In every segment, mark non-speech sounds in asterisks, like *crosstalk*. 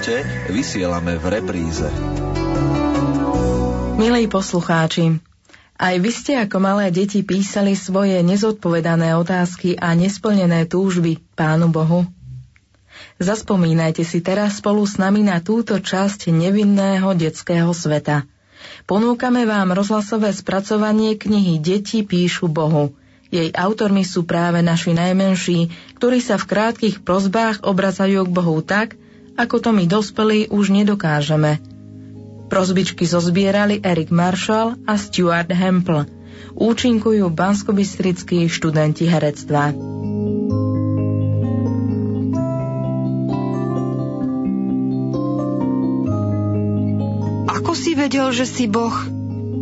vypočujete, vysielame v repríze. Milí poslucháči, aj vy ste ako malé deti písali svoje nezodpovedané otázky a nesplnené túžby Pánu Bohu. Zaspomínajte si teraz spolu s nami na túto časť nevinného detského sveta. Ponúkame vám rozhlasové spracovanie knihy Deti píšu Bohu. Jej autormi sú práve naši najmenší, ktorí sa v krátkých prozbách obracajú k Bohu tak, ako to my dospelí už nedokážeme – Prozbičky zozbierali Erik Marshall a Stuart Hempel. Účinkujú banskobystrickí študenti herectva. Vedel, že si boh?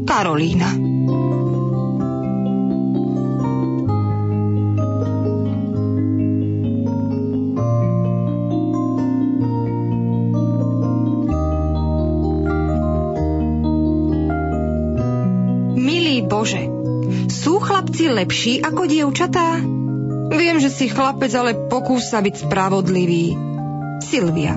Karolína. Chlapci lepší ako dievčatá? Viem, že si chlapec, ale pokús sa byť spravodlivý. Silvia.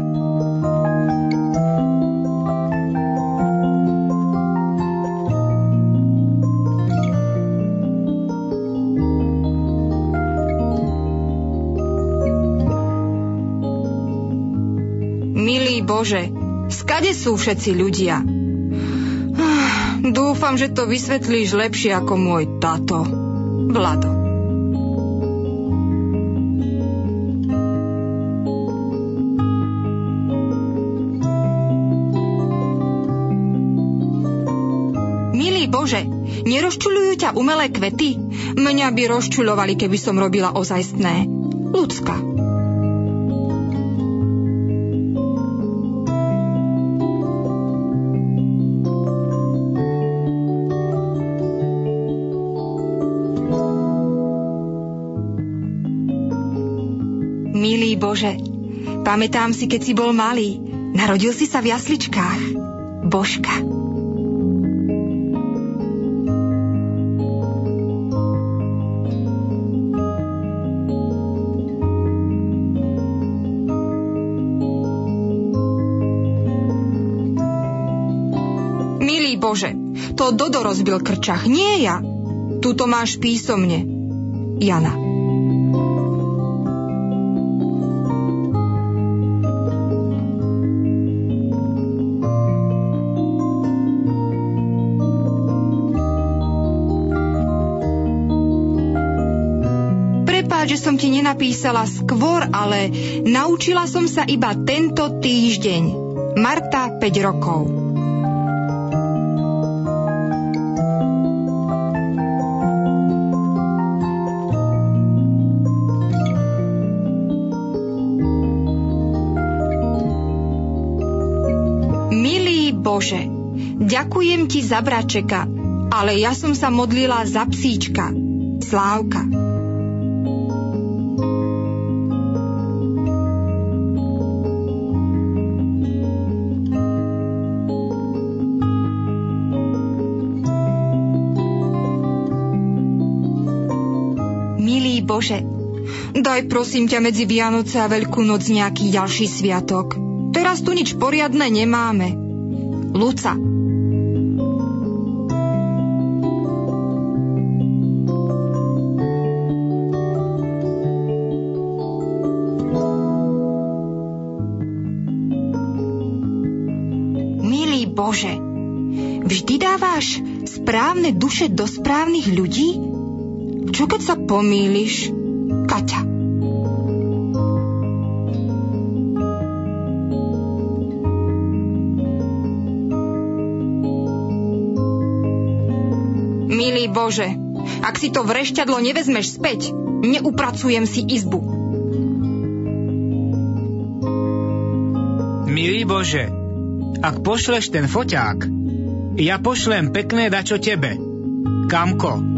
Milý Bože, skade sú všetci ľudia? Dúfam, že to vysvetlíš lepšie ako môj tato. Vlado. Milý Bože, nerozčulujú ťa umelé kvety? Mňa by rozčulovali, keby som robila ozajstné. Ľudská. Pamätám si, keď si bol malý. Narodil si sa v jasličkách. Božka. Bože, to Dodo rozbil krčach, nie ja. Tuto máš písomne. Jana. Ti nenapísala skôr, ale naučila som sa iba tento týždeň. Marta 5 rokov. Milý Bože, ďakujem ti za bračeka, ale ja som sa modlila za psíčka. Slávka. Bože, daj prosím ťa medzi Vianoce a Veľkú noc nejaký ďalší sviatok. Teraz tu nič poriadne nemáme. Luca. Bože, vždy dáváš správne duše do správnych ľudí? Čo keď sa pomýliš, Kaťa? Milý Bože, ak si to vrešťadlo nevezmeš späť, neupracujem si izbu. Milý Bože, ak pošleš ten foťák, ja pošlem pekné dačo tebe. Kamko?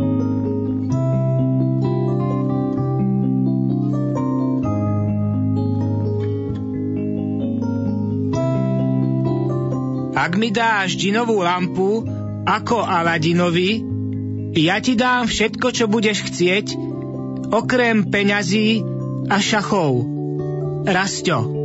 Ak mi dáš dinovú lampu, ako Aladinovi, ja ti dám všetko, čo budeš chcieť, okrem peňazí a šachov. Rasťo.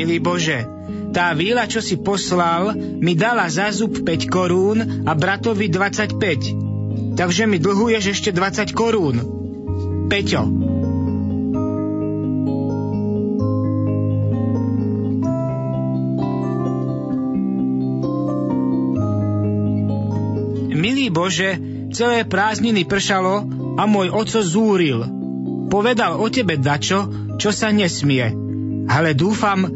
milý Bože, tá víla, čo si poslal, mi dala za zub 5 korún a bratovi 25. Takže mi dlhuješ ešte 20 korún. Peťo. Milý Bože, celé prázdniny pršalo a môj oco zúril. Povedal o tebe dačo, čo sa nesmie. Ale dúfam,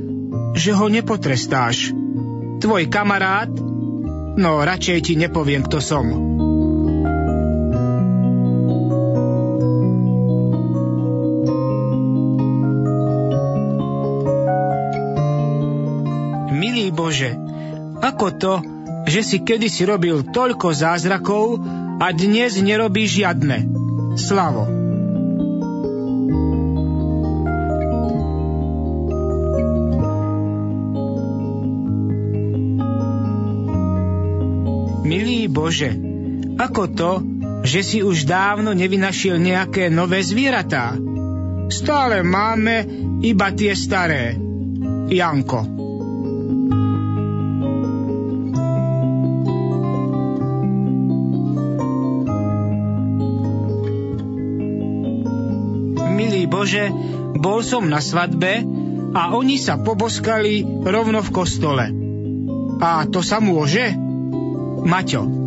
že ho nepotrestáš. Tvoj kamarát? No, radšej ti nepoviem, kto som. Ako to, že si kedysi robil toľko zázrakov a dnes nerobíš žiadne? Slavo. Bože, ako to, že si už dávno nevynašiel nejaké nové zvieratá? Stále máme iba tie staré. Janko. Milý Bože, bol som na svadbe a oni sa poboskali rovno v kostole. A to sa môže? Maťo.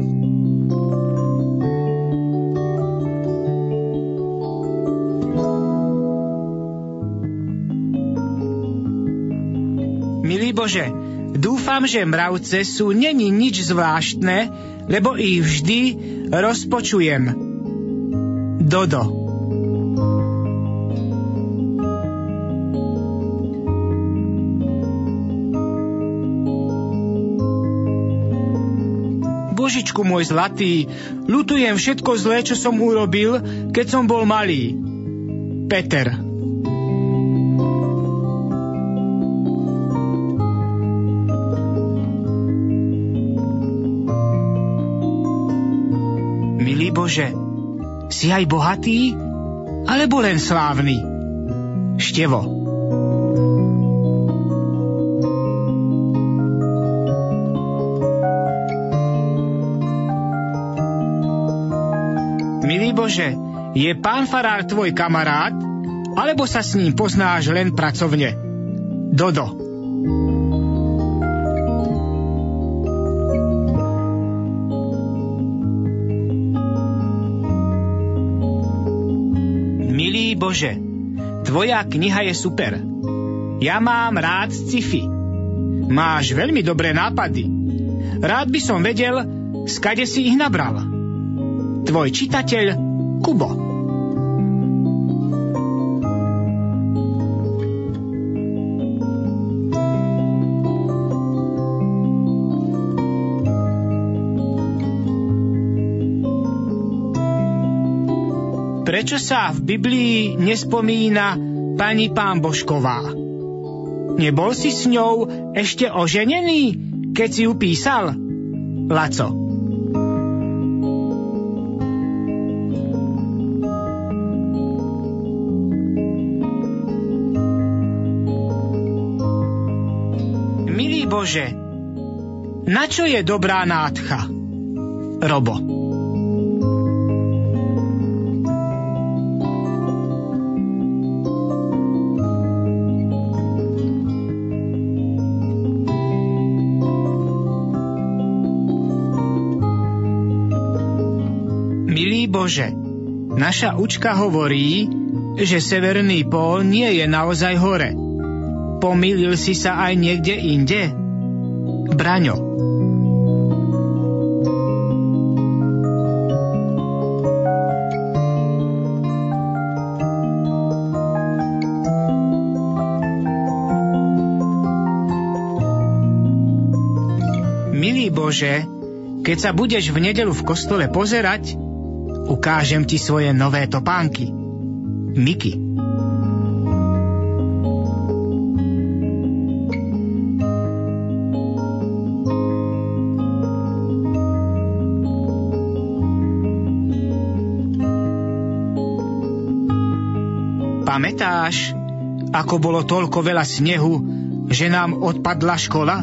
Bože, dúfam, že mravce sú není nič zvláštne, lebo ich vždy rozpočujem. Dodo. Božičku môj zlatý, ľutujem všetko zlé, čo som urobil, keď som bol malý. Peter. Bože, si aj bohatý, alebo len slávny? Števo. Bože, je pán farár tvoj kamarát, alebo sa s ním poznáš len pracovne? Dodo. Bože, tvoja kniha je super. Ja mám rád sci-fi. Máš veľmi dobré nápady. Rád by som vedel, skade si ich nabral. Tvoj čitateľ Kubo. Prečo sa v Biblii nespomína pani pán Božková? Nebol si s ňou ešte oženený, keď si ju písal? Laco. Bože, na čo je dobrá nádcha? Robo. Bože, naša učka hovorí, že severný pól nie je naozaj hore. Pomýlil si sa aj niekde inde? Braňo. Milý Bože, keď sa budeš v nedelu v kostole pozerať, Ukážem ti svoje nové topánky. Miky. Pamätáš, ako bolo toľko veľa snehu že nám odpadla škola?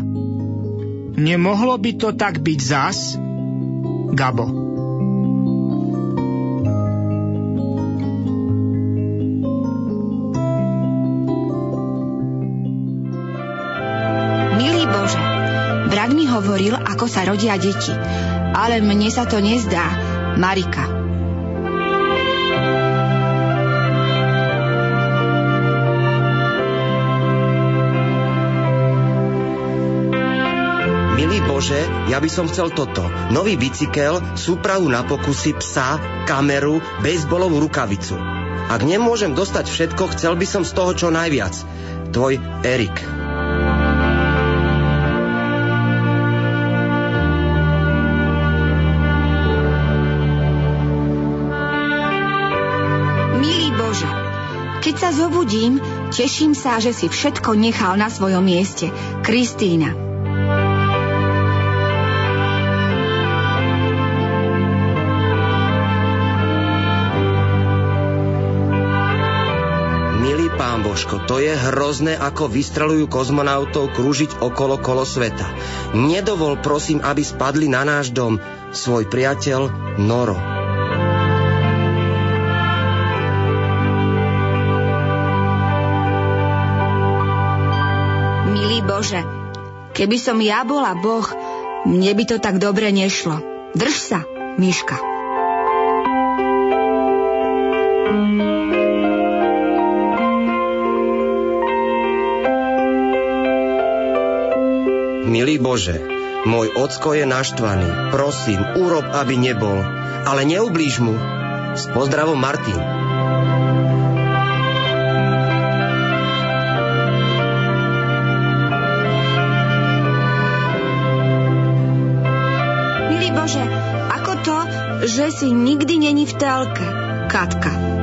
Nemohlo by to tak byť zás? Gabo. Hovoril, ako sa rodia deti, ale mne sa to nezdá. Marika. Ja by som chcel toto. Nový bicykel, súpravu na pokusy, psa, kameru, bejsbolovú rukavicu. Ak nemôžem dostať všetko, chcel by som z toho čo najviac. Tvoj Erik. Keď sa zobudím, teším sa, že si všetko nechal na svojom mieste. Kristína. Božko, to je hrozné, ako vystrelujú kozmonautov krúžiť okolo kolo sveta. Nedovol prosím, aby spadli na náš dom. Svoj priateľ Noro. Milý Bože, keby som ja bola Boh, mne by to tak dobre nešlo. Drž sa, Miška. Milý Bože, môj ocko je naštvaný. Prosím, urob, aby nebol. Ale neublíž mu. S pozdravom Martin. Milý Bože, ako to, že si nikdy není v telke? Katka.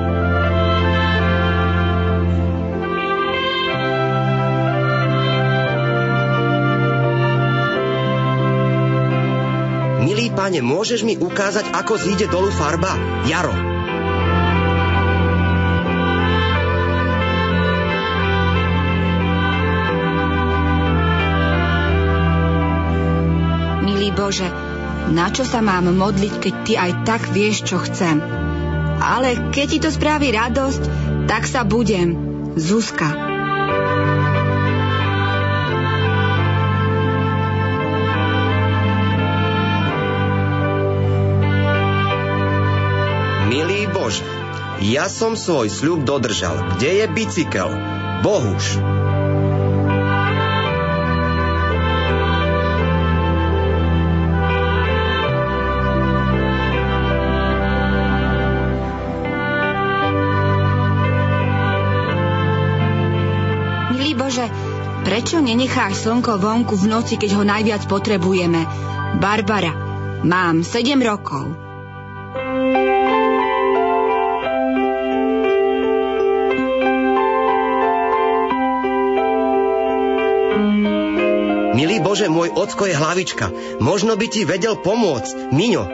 Pane, môžeš mi ukázať, ako zíde dolu farba? Jaro. Milý Bože, na čo sa mám modliť, keď Ty aj tak vieš, čo chcem? Ale keď Ti to spraví radosť, tak sa budem. Zuzka. Ja som svoj sľub dodržal. Kde je bicykel? Bohuž. Milý Bože, prečo nenecháš slnko vonku v noci, keď ho najviac potrebujeme? Barbara, mám 7 rokov. Bože, môj ocko je hlavička. Možno by ti vedel pomôcť. Miňo.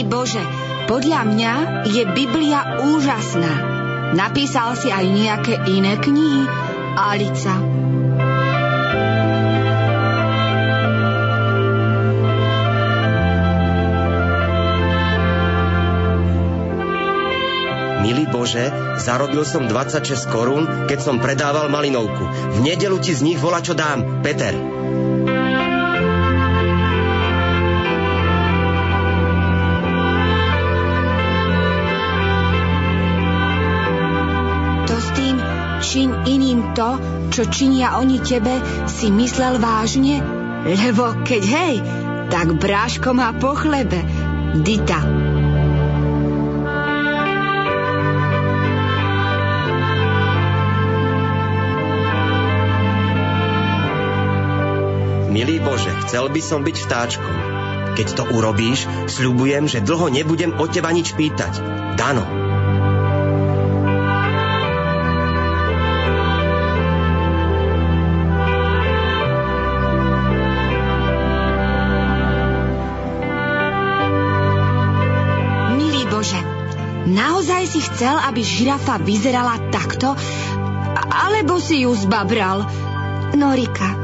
Bože, podľa mňa je Biblia úžasná. Napísal si aj nejaké iné knihy? Alica. Milý Bože, zarobil som 26 korún, keď som predával malinovku. V nedelu ti z nich volá, čo dám. Peter. To s tým čiň iným to, čo činia oni tebe, si myslel vážne? Lebo keď hej, tak bráško má po chlebe. Dita. Chcel by som byť vtáčkom. Keď to urobíš, sľubujem, že dlho nebudem o teba nič pýtať. Dano. Naozaj si chcel, aby žirafa vyzerala takto? Alebo si ju zbabral? Norika,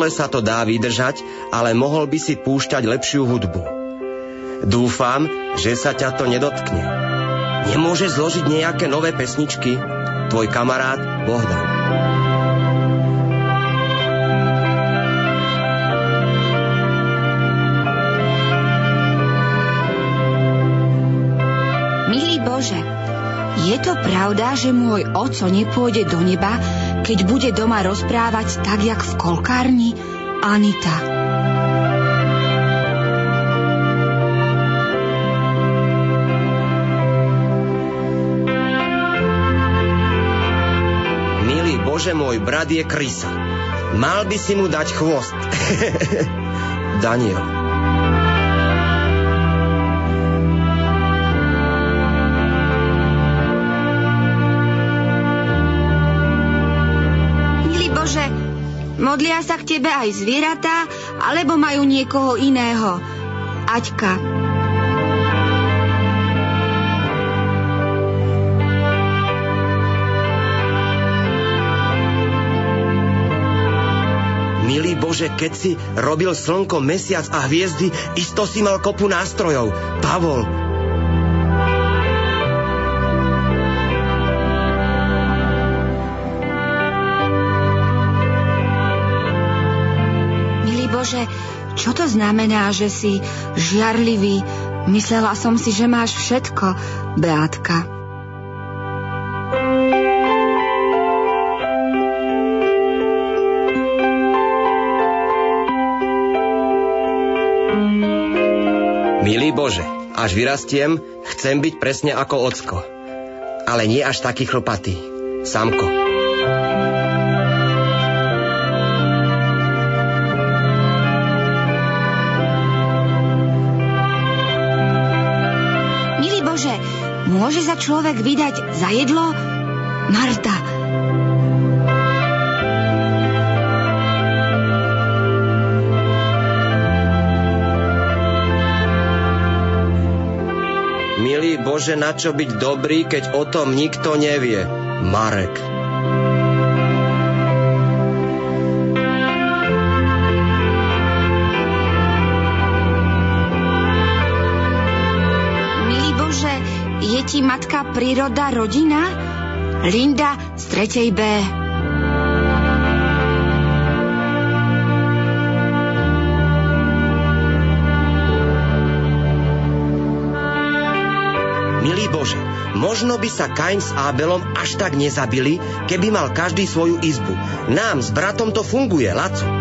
kostole sa to dá vydržať, ale mohol by si púšťať lepšiu hudbu. Dúfam, že sa ťa to nedotkne. Nemôže zložiť nejaké nové pesničky? Tvoj kamarát Bohdan. Milý Bože, je to pravda, že môj oco nepôjde do neba, keď bude doma rozprávať tak, jak v kolkárni? Anita. Milý Bože, môj brat je krysa. Mal by si mu dať chvost. *laughs* Daniel. Sa k tebe aj zvieratá, alebo majú niekoho iného? Aťka. Milý Bože, keď si robil slnko, mesiac a hviezdy, isto si mal kopu nástrojov. Pavol, čo to znamená, že si žiarlivý? Myslela som si, že máš všetko, Beátka. Milý Bože, až vyrastiem, chcem byť presne ako ocko. Ale nie až taký chlpatý. Samko. Sa človek vydať za jedlo? Marta. Milý Bože, na čo byť dobrý, keď o tom nikto nevie? Marek. Matka príroda rodina? Linda z tretej B. Milý Bože, možno by sa Kain s Abelom až tak nezabili, keby mal každý svoju izbu. Nám s bratom to funguje, Laco.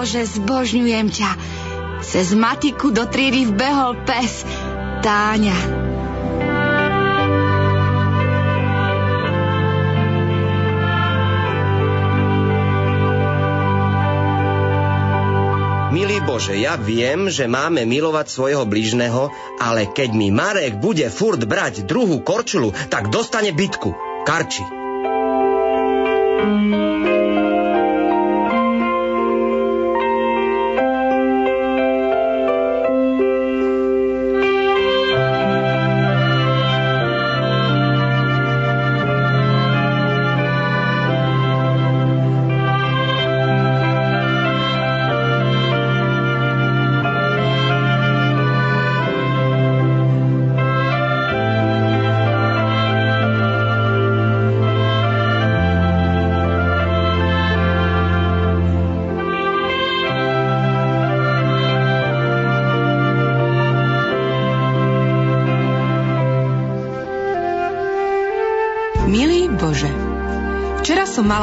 Bože, zbožňujem ťa. Cez matiku do triedy vbehol pes. Táňa. Milý Bože, ja viem, že máme milovať svojho blížneho, ale keď mi Marek bude furt brať druhú korčulu, tak dostane bitku. Karči. mala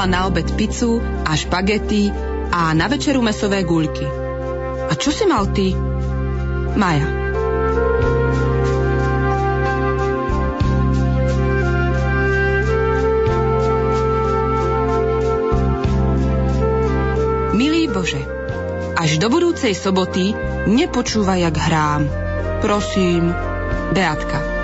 na obed pizzu a špagety a na večeru mesové guľky. A čo si mal ty? Maja. Milý Bože, Až do budúcej soboty nepočúvaj, jak hrám. Prosím, Beatka.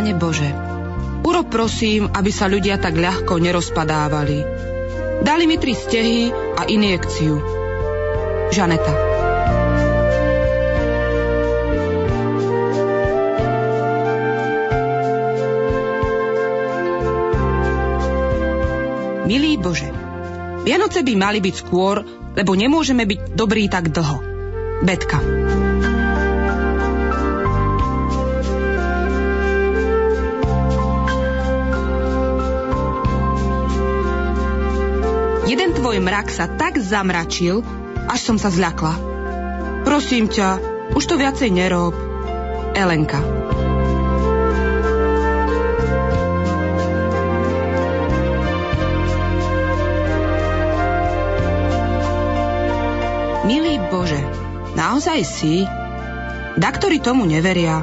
Pane Bože, urob prosím, aby sa ľudia tak ľahko nerozpadávali. Dali mi tri stehy a injekciu. Žaneta. Milý Bože, Vianoce by mali byť skôr, lebo nemôžeme byť dobrí tak dlho. Betka. Tvoj mrak sa tak zamračil, až som sa zľakla. Prosím ťa, už to viacej nerob. Elenka. Milý Bože, naozaj si? Daktori tomu neveria.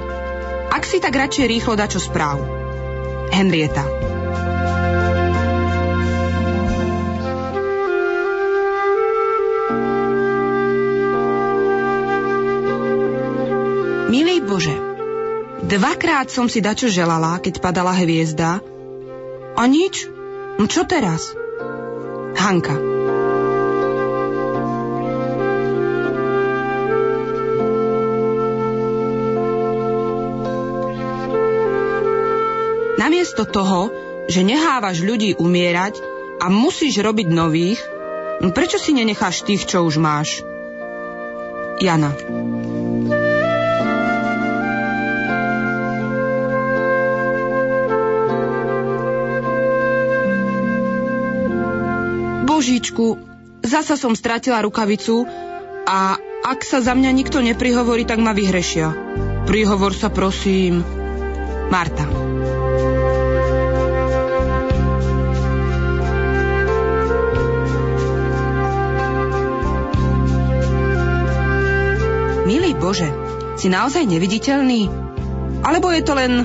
Ak si tak radšej rýchlo da čo správ. Henrieta. Bože, dvakrát som si dačo želala, keď padala hviezda. A nič? No čo teraz? Hanka. Namiesto toho, že nehávaš ľudí umierať a musíš robiť nových, no prečo si nenecháš tých, čo už máš? Jana. Božičku, zasa som stratila rukavicu a ak sa za mňa nikto neprihovorí, tak ma vyhrešia. Prihovor sa prosím. Marta. Milý Bože, si naozaj neviditeľný? Alebo je to len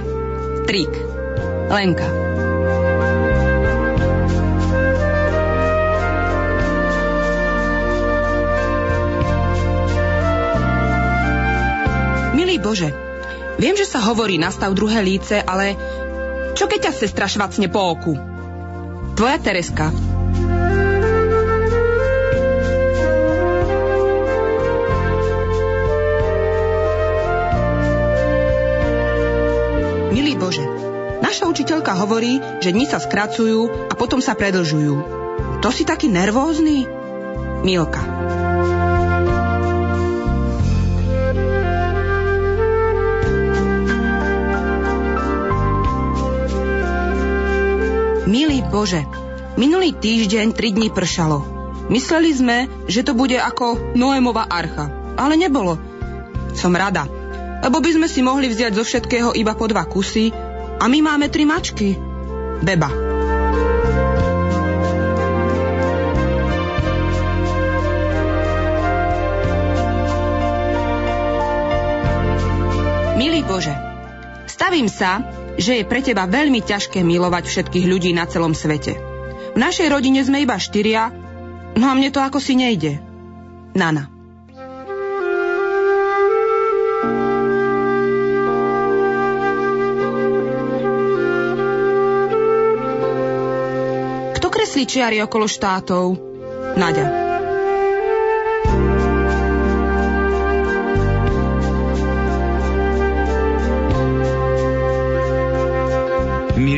trik? Lenka. Bože, viem, že sa hovorí nastav druhé líce, ale čo keď ťa sestra švacne po oku? Tvoja Tereska. Bože, naša učiteľka hovorí, že dni sa skracujú a potom sa predlžujú. To si taký nervózny? Milka. Milý Bože, minulý týždeň tri dní pršalo. Mysleli sme, že to bude ako Noémova archa, ale nebolo. Som rada, lebo by sme si mohli vziať zo všetkého iba po dva kusy a my máme tri mačky. Beba. Milý Bože, stavím sa, že je pre teba veľmi ťažké milovať všetkých ľudí na celom svete. V našej rodine sme iba štyria, no a mne to ako si nejde. Nana. kreslí čiary okolo štátov. Naďa.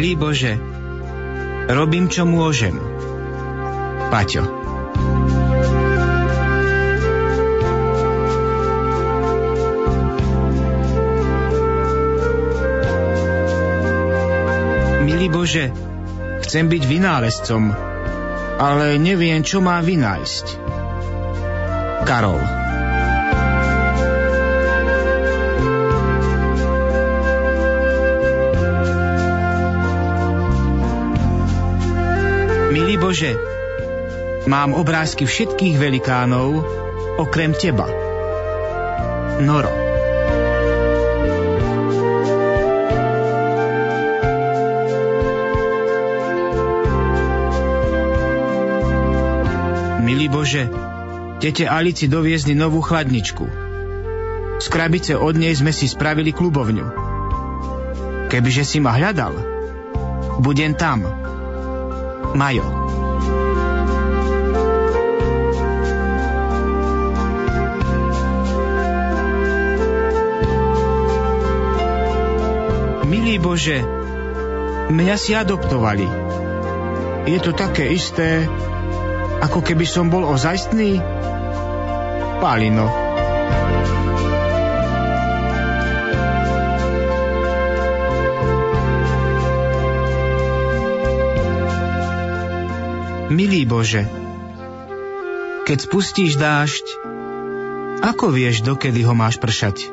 Milý Bože, robím, čo môžem. Paťo. Milý Bože, Chcem byť vynálezcom, ale neviem, čo má vynájsť. Karol Milý Bože, mám obrázky všetkých velikánov, okrem teba. Noro. Milý Bože, tete Alici doviezli novú chladničku. Z krabice od nej sme si spravili klubovňu. Kebyže si ma hľadal, budem tam. Majo. Bože, mňa si adoptovali. Je to také isté, ako keby som bol ozajstný? Palino. Milý Bože, keď spustíš dážď, ako vieš, dokedy ho máš pršať?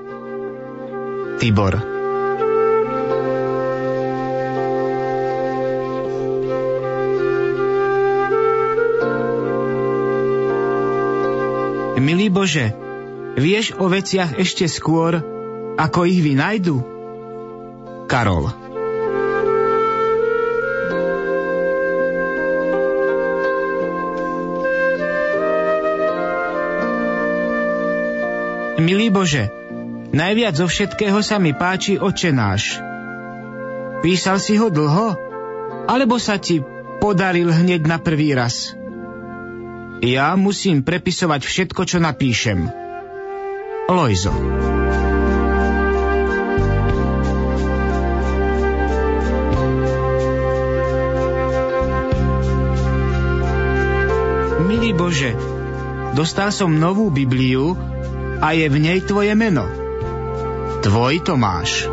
Tibor. Milý Bože, vieš o veciach ešte skôr, ako ich vynajdu? Karol. Milý Bože, najviac zo všetkého sa mi páči Oče náš. Písal si ho dlho? Alebo sa ti podaril hneď na prvý raz? Ja musím prepisovať všetko, čo napíšem. Lojzo. Milý Bože, dostal som novú Bibliu, a je v nej tvoje meno. Tvoj Tomáš.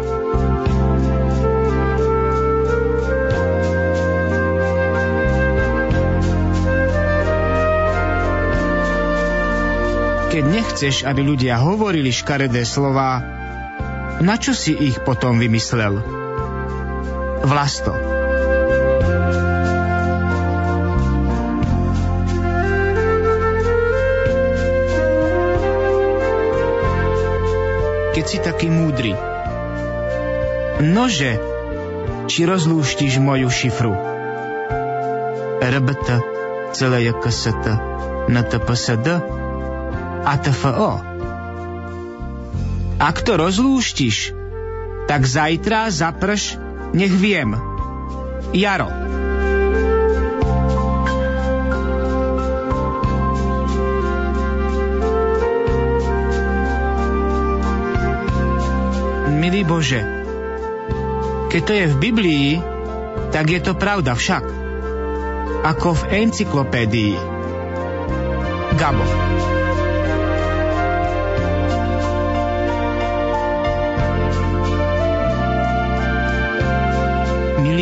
Keď nechceš, aby ľudia hovorili škaredé slova, na čo si ich potom vymyslel? Vlasto. keď si taký múdry. Nože, či rozlúštiš moju šifru? RBT, celé KST, NTPSD a TFO. Ak to rozlúštiš, tak zajtra zaprš, nech viem. Jaro. milý Bože. Keď to je v Biblii, tak je to pravda však. Ako v encyklopédii. Gabo.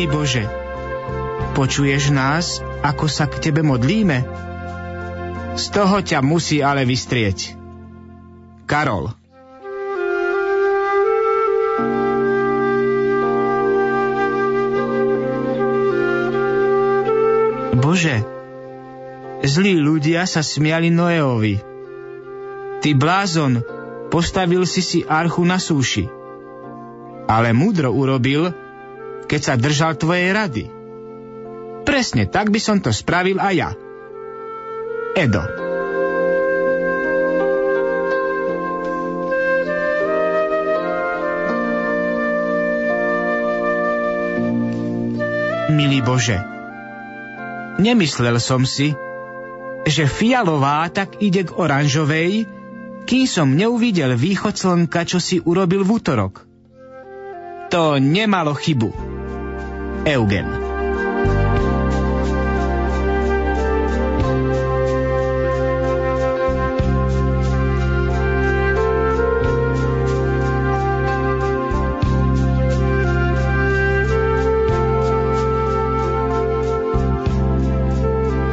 Bože, počuješ nás, ako sa k Tebe modlíme? Z toho ťa musí ale vystrieť. Karol. Bože, zlí ľudia sa smiali Noéovi. Ty blázon, postavil si si archu na súši. Ale múdro urobil, keď sa držal tvojej rady. Presne tak by som to spravil aj ja. Edo. Milý Bože, Nemyslel som si, že fialová tak ide k oranžovej, kým som neuvidel východ slnka, čo si urobil v útorok. To nemalo chybu. Eugen.